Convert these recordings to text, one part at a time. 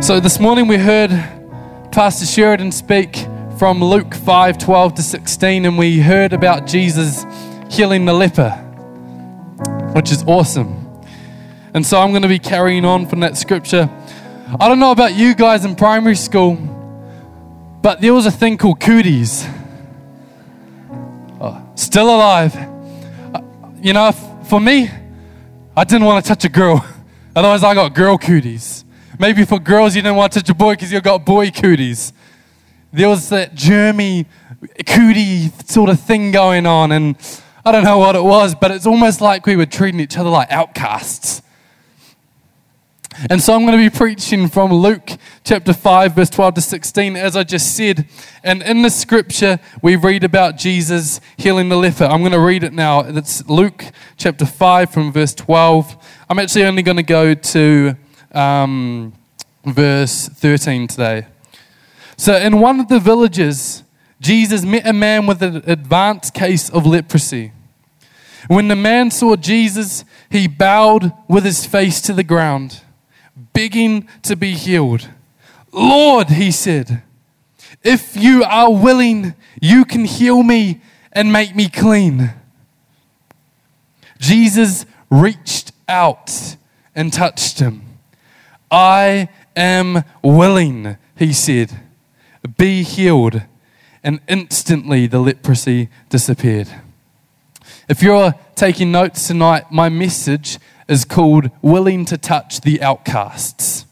So this morning we heard Pastor Sheridan speak from Luke 5 12 to 16, and we heard about Jesus healing the leper, which is awesome. And so I'm going to be carrying on from that scripture. I don't know about you guys in primary school, but there was a thing called cooties. Oh, still alive. Uh, you know, for me, I didn't want to touch a girl. Otherwise, I got girl cooties. Maybe for girls, you didn't want to touch a boy because you got boy cooties. There was that germy cootie sort of thing going on, and I don't know what it was, but it's almost like we were treating each other like outcasts. And so I'm going to be preaching from Luke chapter 5, verse 12 to 16, as I just said. And in the scripture, we read about Jesus healing the leper. I'm going to read it now. It's Luke chapter 5 from verse 12. I'm actually only going to go to um, verse 13 today. So, in one of the villages, Jesus met a man with an advanced case of leprosy. When the man saw Jesus, he bowed with his face to the ground, begging to be healed. Lord, he said, if you are willing, you can heal me and make me clean. Jesus reached out and touched him. I am willing, he said. Be healed. And instantly the leprosy disappeared. If you're taking notes tonight, my message is called Willing to Touch the Outcasts.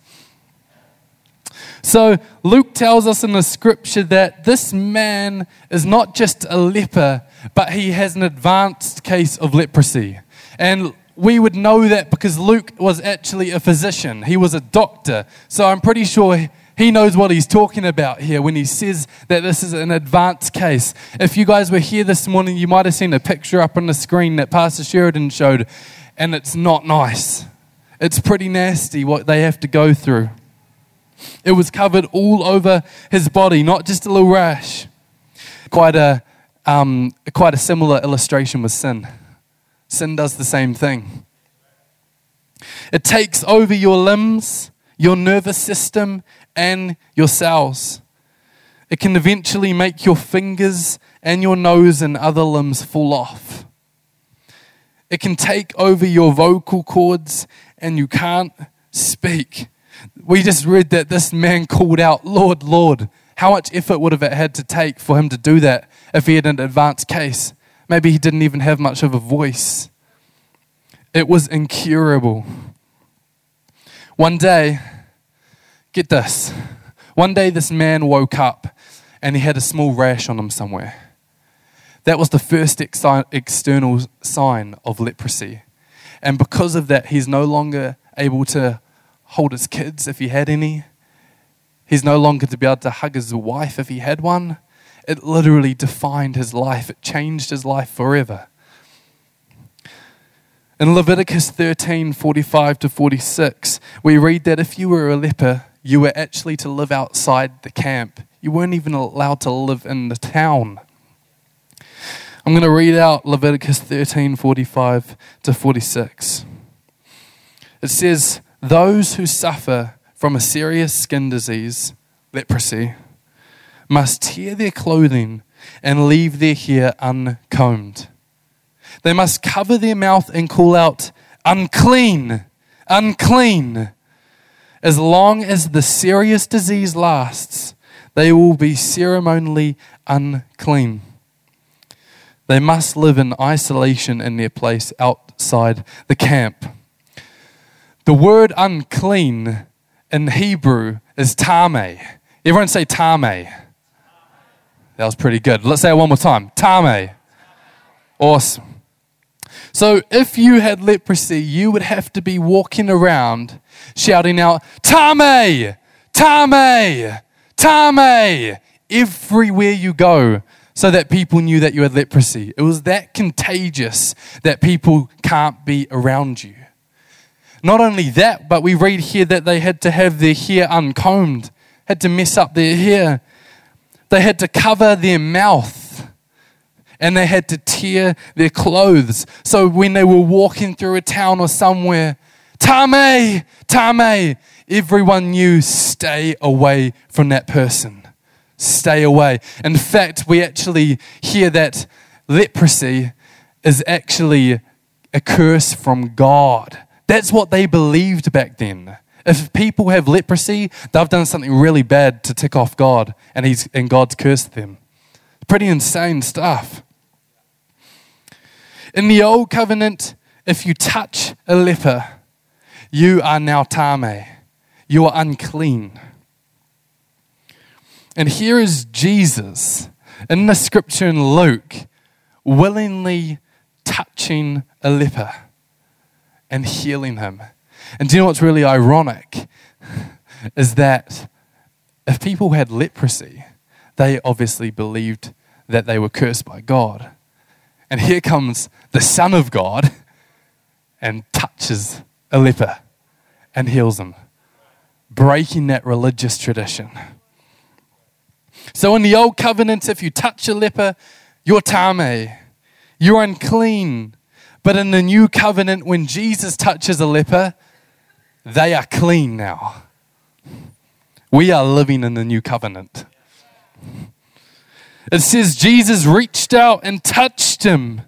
So, Luke tells us in the scripture that this man is not just a leper, but he has an advanced case of leprosy. And we would know that because Luke was actually a physician, he was a doctor. So I'm pretty sure he knows what he's talking about here when he says that this is an advanced case. If you guys were here this morning, you might have seen a picture up on the screen that Pastor Sheridan showed, and it's not nice. It's pretty nasty what they have to go through. It was covered all over his body, not just a little rash. Quite a, um, quite a similar illustration with sin. Sin does the same thing. It takes over your limbs, your nervous system, and your cells. It can eventually make your fingers and your nose and other limbs fall off. It can take over your vocal cords and you can't speak. We just read that this man called out, Lord, Lord. How much effort would have it had to take for him to do that if he had an advanced case? Maybe he didn't even have much of a voice. It was incurable. One day, get this. One day, this man woke up and he had a small rash on him somewhere. That was the first ex- external sign of leprosy. And because of that, he's no longer able to hold his kids if he had any. He's no longer to be able to hug his wife if he had one. It literally defined his life, it changed his life forever. In Leviticus 13 45 to 46, we read that if you were a leper, you were actually to live outside the camp. You weren't even allowed to live in the town. I'm going to read out Leviticus 13 45 to 46. It says, Those who suffer from a serious skin disease, leprosy, must tear their clothing and leave their hair uncombed. They must cover their mouth and call out, unclean, unclean. As long as the serious disease lasts, they will be ceremonially unclean. They must live in isolation in their place outside the camp. The word unclean in Hebrew is tame. Everyone say tame. That was pretty good. Let's say it one more time. Tame. Awesome. So if you had leprosy, you would have to be walking around shouting out, Tame, Tame, Tame, everywhere you go, so that people knew that you had leprosy. It was that contagious that people can't be around you. Not only that, but we read here that they had to have their hair uncombed, had to mess up their hair. They had to cover their mouth and they had to tear their clothes. So when they were walking through a town or somewhere, Tame, Tame, everyone knew stay away from that person. Stay away. In fact, we actually hear that leprosy is actually a curse from God. That's what they believed back then. If people have leprosy, they've done something really bad to tick off God, and, he's, and God's cursed them. Pretty insane stuff. In the old covenant, if you touch a leper, you are now tame. You are unclean. And here is Jesus in the scripture in Luke willingly touching a leper and healing him. And do you know what's really ironic? Is that if people had leprosy, they obviously believed that they were cursed by God. And here comes the Son of God and touches a leper and heals him, breaking that religious tradition. So in the old covenant, if you touch a leper, you're tame, eh? you're unclean. But in the new covenant, when Jesus touches a leper, they are clean now. We are living in the new covenant. It says Jesus reached out and touched him.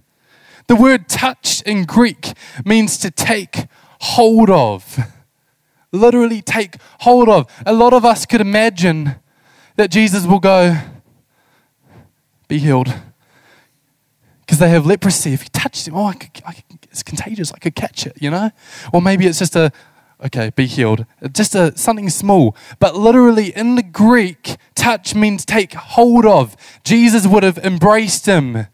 The word touched in Greek means to take hold of. Literally take hold of. A lot of us could imagine that Jesus will go, be healed. Because they have leprosy. If you touch them, oh, I could, I could, it's contagious. I could catch it, you know? Or maybe it's just a, okay, be healed. Just a, something small. But literally in the Greek, touch means take hold of. Jesus would have embraced him.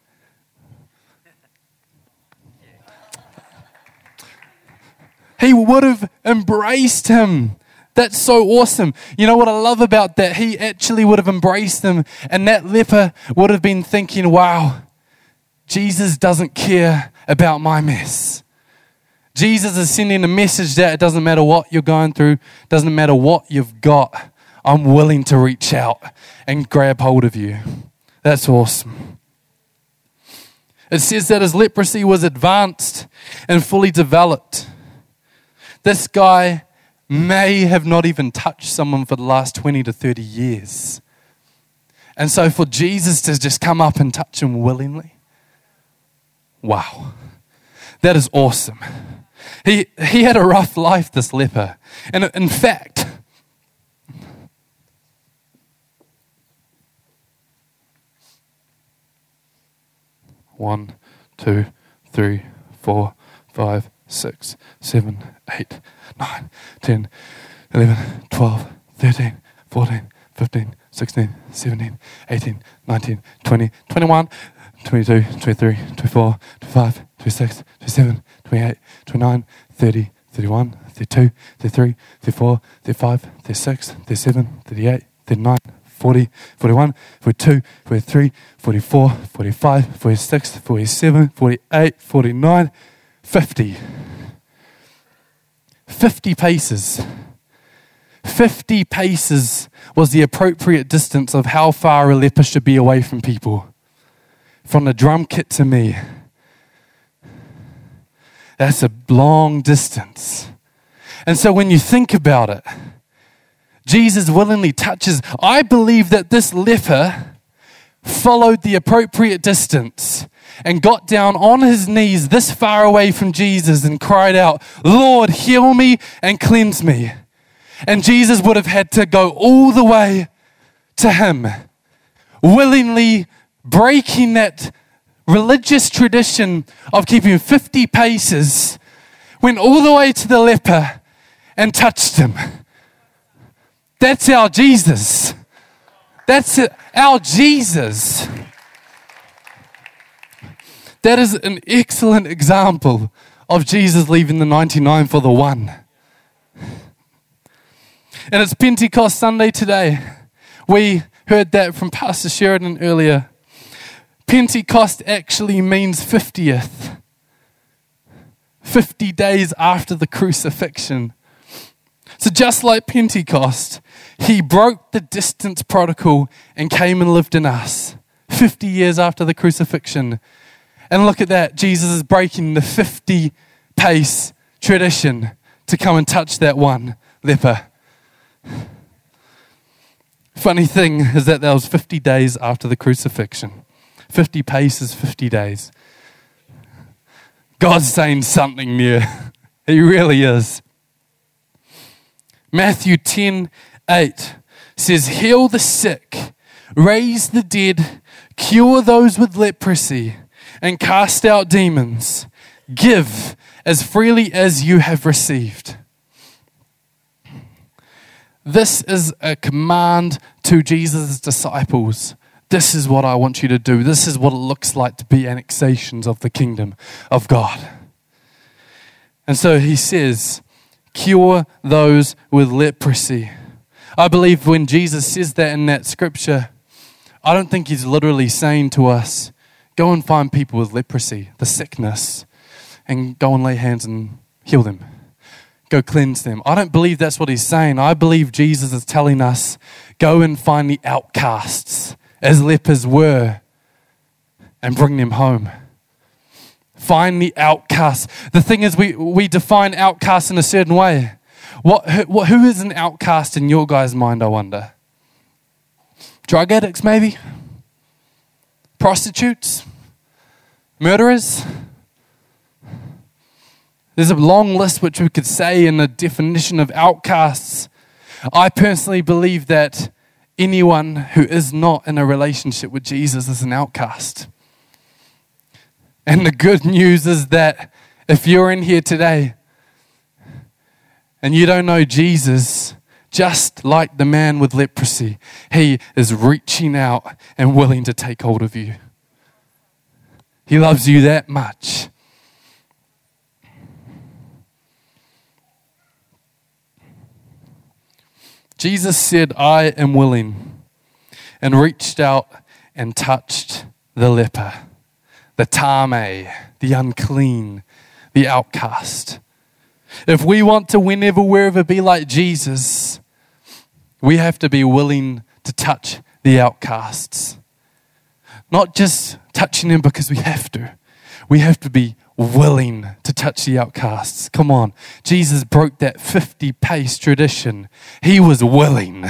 He would have embraced him. That's so awesome. You know what I love about that? He actually would have embraced them, and that leper would have been thinking, wow, Jesus doesn't care about my mess. Jesus is sending a message that it doesn't matter what you're going through, doesn't matter what you've got, I'm willing to reach out and grab hold of you. That's awesome. It says that his leprosy was advanced and fully developed. This guy may have not even touched someone for the last 20 to 30 years. And so for Jesus to just come up and touch him willingly, wow, that is awesome. He, he had a rough life, this leper. And in fact, one, two, three, four, five, six, seven, eight, 9, 10, 11, 12, 13, 14, 15, 16, 17, 18, 19, 20, 21, 22, 23, 24, 25, 26, 27, 28, 29, 30, 31, 32, 33, 34, 35, 36, 37, 38, 39, 40, 41, 42, 43, 44, 45, 46, 47, 48, 49, 50. 50 paces. 50 paces was the appropriate distance of how far a leper should be away from people. From the drum kit to me. That's a long distance. And so when you think about it, Jesus willingly touches. I believe that this leper followed the appropriate distance and got down on his knees this far away from Jesus and cried out, Lord, heal me and cleanse me. And Jesus would have had to go all the way to him, willingly breaking that religious tradition of keeping 50 paces, went all the way to the leper and touched him. That's our Jesus. That's our Jesus. That is an excellent example of Jesus leaving the 99 for the one. And it's Pentecost Sunday today. We heard that from Pastor Sheridan earlier. Pentecost actually means 50th. 50 days after the crucifixion. So, just like Pentecost, he broke the distance protocol and came and lived in us. 50 years after the crucifixion, and look at that. Jesus is breaking the 50 pace tradition to come and touch that one leper Funny thing is that that was 50 days after the crucifixion. 50 paces, 50 days. God's saying something there. he really is. Matthew 10 8 says, Heal the sick, raise the dead, cure those with leprosy, and cast out demons. Give as freely as you have received. This is a command to Jesus' disciples. This is what I want you to do. This is what it looks like to be annexations of the kingdom of God. And so he says, cure those with leprosy. I believe when Jesus says that in that scripture, I don't think he's literally saying to us, go and find people with leprosy, the sickness, and go and lay hands and heal them go cleanse them. I don't believe that's what he's saying. I believe Jesus is telling us go and find the outcasts as lepers were and bring them home. Find the outcasts. The thing is, we, we define outcasts in a certain way. What, who, who is an outcast in your guys' mind, I wonder? Drug addicts, maybe? Prostitutes? Murderers? There's a long list which we could say in the definition of outcasts. I personally believe that anyone who is not in a relationship with Jesus is an outcast. And the good news is that if you're in here today and you don't know Jesus, just like the man with leprosy, he is reaching out and willing to take hold of you. He loves you that much. Jesus said, I am willing, and reached out and touched the leper, the tame, the unclean, the outcast. If we want to whenever, wherever be like Jesus, we have to be willing to touch the outcasts. Not just touching them because we have to, we have to be willing to touch the outcasts. Come on. Jesus broke that 50 pace tradition. He was willing.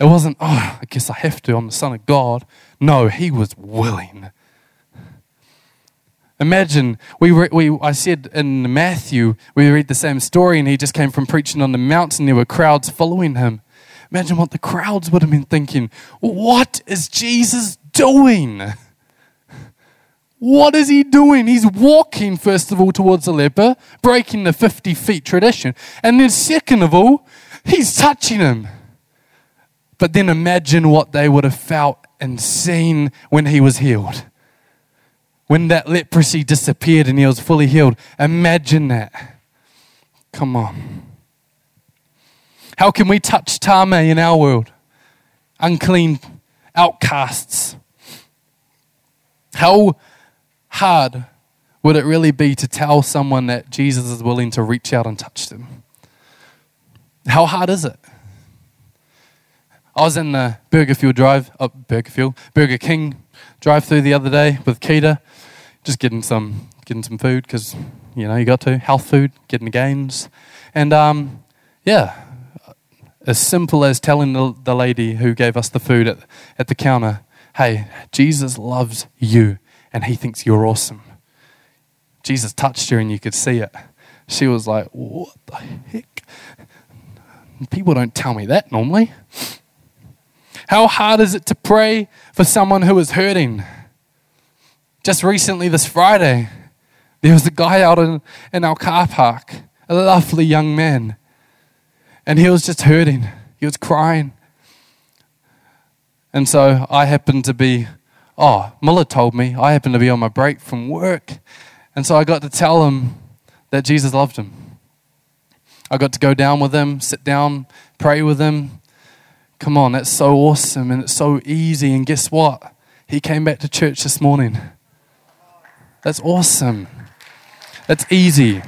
It wasn't, oh, I guess I have to. I'm the Son of God. No, he was willing. Imagine, we, re- we, I said in Matthew, we read the same story, and he just came from preaching on the mountain. There were crowds following him. Imagine what the crowds would have been thinking. What is Jesus doing? What is he doing? He's walking, first of all, towards the leper, breaking the 50 feet tradition. And then, second of all, he's touching him. But then imagine what they would have felt and seen when he was healed. When that leprosy disappeared and he was fully healed. Imagine that. Come on. How can we touch Tame in our world? Unclean outcasts. How hard would it really be to tell someone that Jesus is willing to reach out and touch them? How hard is it? I was in the Burgerfield drive, oh, Burgerfield, Burger King drive through the other day with Keita, just getting some getting some food because you know you got to health food, getting the gains, and um, yeah, as simple as telling the, the lady who gave us the food at, at the counter, "Hey, Jesus loves you and he thinks you're awesome. Jesus touched her and you could see it. She was like, What the heck? People don't tell me that normally. How hard is it to pray for someone who is hurting? Just recently, this Friday, there was a guy out in, in our car park, a lovely young man, and he was just hurting. He was crying. And so I happened to be oh, Muller told me I happened to be on my break from work. And so I got to tell him that Jesus loved him. I got to go down with him, sit down, pray with him. Come on, that's so awesome and it's so easy. And guess what? He came back to church this morning. That's awesome. That's easy.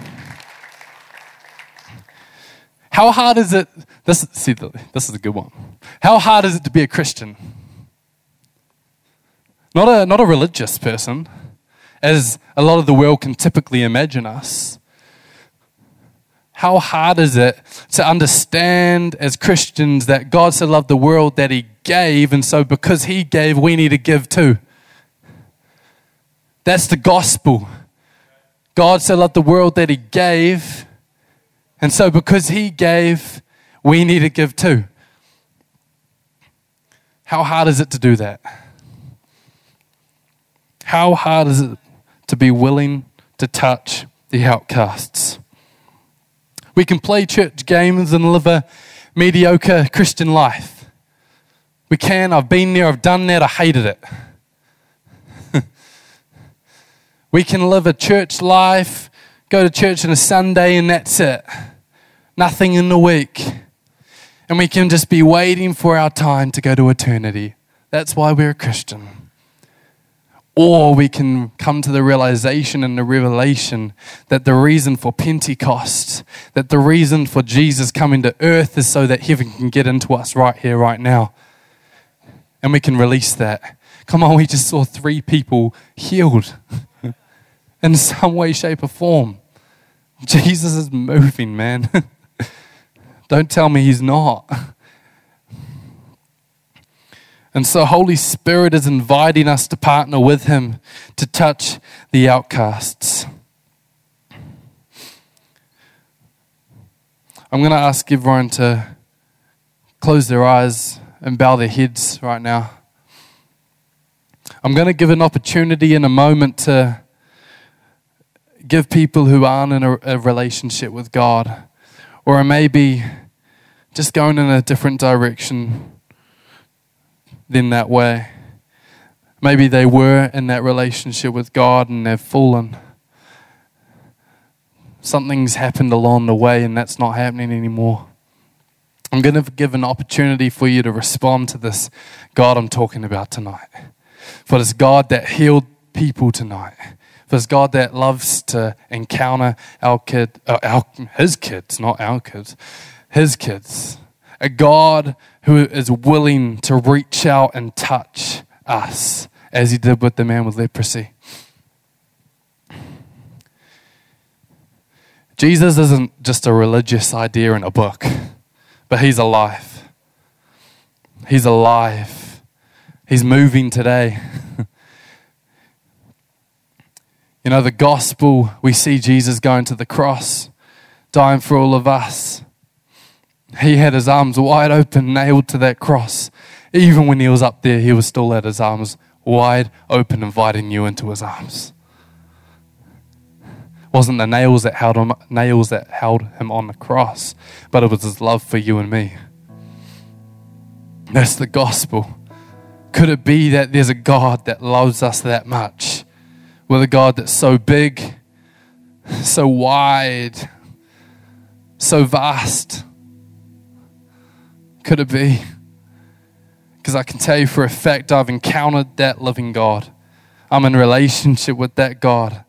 How hard is it? This, see, this is a good one. How hard is it to be a Christian? Not a, not a religious person, as a lot of the world can typically imagine us. How hard is it to understand as Christians that God so loved the world that He gave, and so because He gave, we need to give too? That's the gospel. God so loved the world that He gave, and so because He gave, we need to give too. How hard is it to do that? How hard is it to be willing to touch the outcasts? We can play church games and live a mediocre Christian life. We can. I've been there, I've done that, I hated it. we can live a church life, go to church on a Sunday, and that's it. Nothing in the week. And we can just be waiting for our time to go to eternity. That's why we're a Christian. Or we can come to the realization and the revelation that the reason for Pentecost, that the reason for Jesus coming to earth is so that heaven can get into us right here, right now. And we can release that. Come on, we just saw three people healed in some way, shape, or form. Jesus is moving, man. Don't tell me he's not. And so, Holy Spirit is inviting us to partner with Him to touch the outcasts. I'm going to ask everyone to close their eyes and bow their heads right now. I'm going to give an opportunity in a moment to give people who aren't in a, a relationship with God, or maybe just going in a different direction them that way. Maybe they were in that relationship with God and they've fallen. Something's happened along the way and that's not happening anymore. I'm going to give an opportunity for you to respond to this God I'm talking about tonight. For this God that healed people tonight. For this God that loves to encounter our kid, uh, our, his kids, not our kids, his kids. A God who is willing to reach out and touch us as he did with the man with leprosy. Jesus isn't just a religious idea in a book, but he's alive. He's alive. He's moving today. you know, the gospel, we see Jesus going to the cross, dying for all of us. He had his arms wide open, nailed to that cross. Even when he was up there, he was still at his arms wide open, inviting you into his arms. wasn't the nails that held him nails that held him on the cross, but it was his love for you and me. That's the gospel. Could it be that there's a God that loves us that much? With a God that's so big, so wide, so vast could it be? Because I can tell you for a fact I've encountered that living God. I'm in relationship with that God.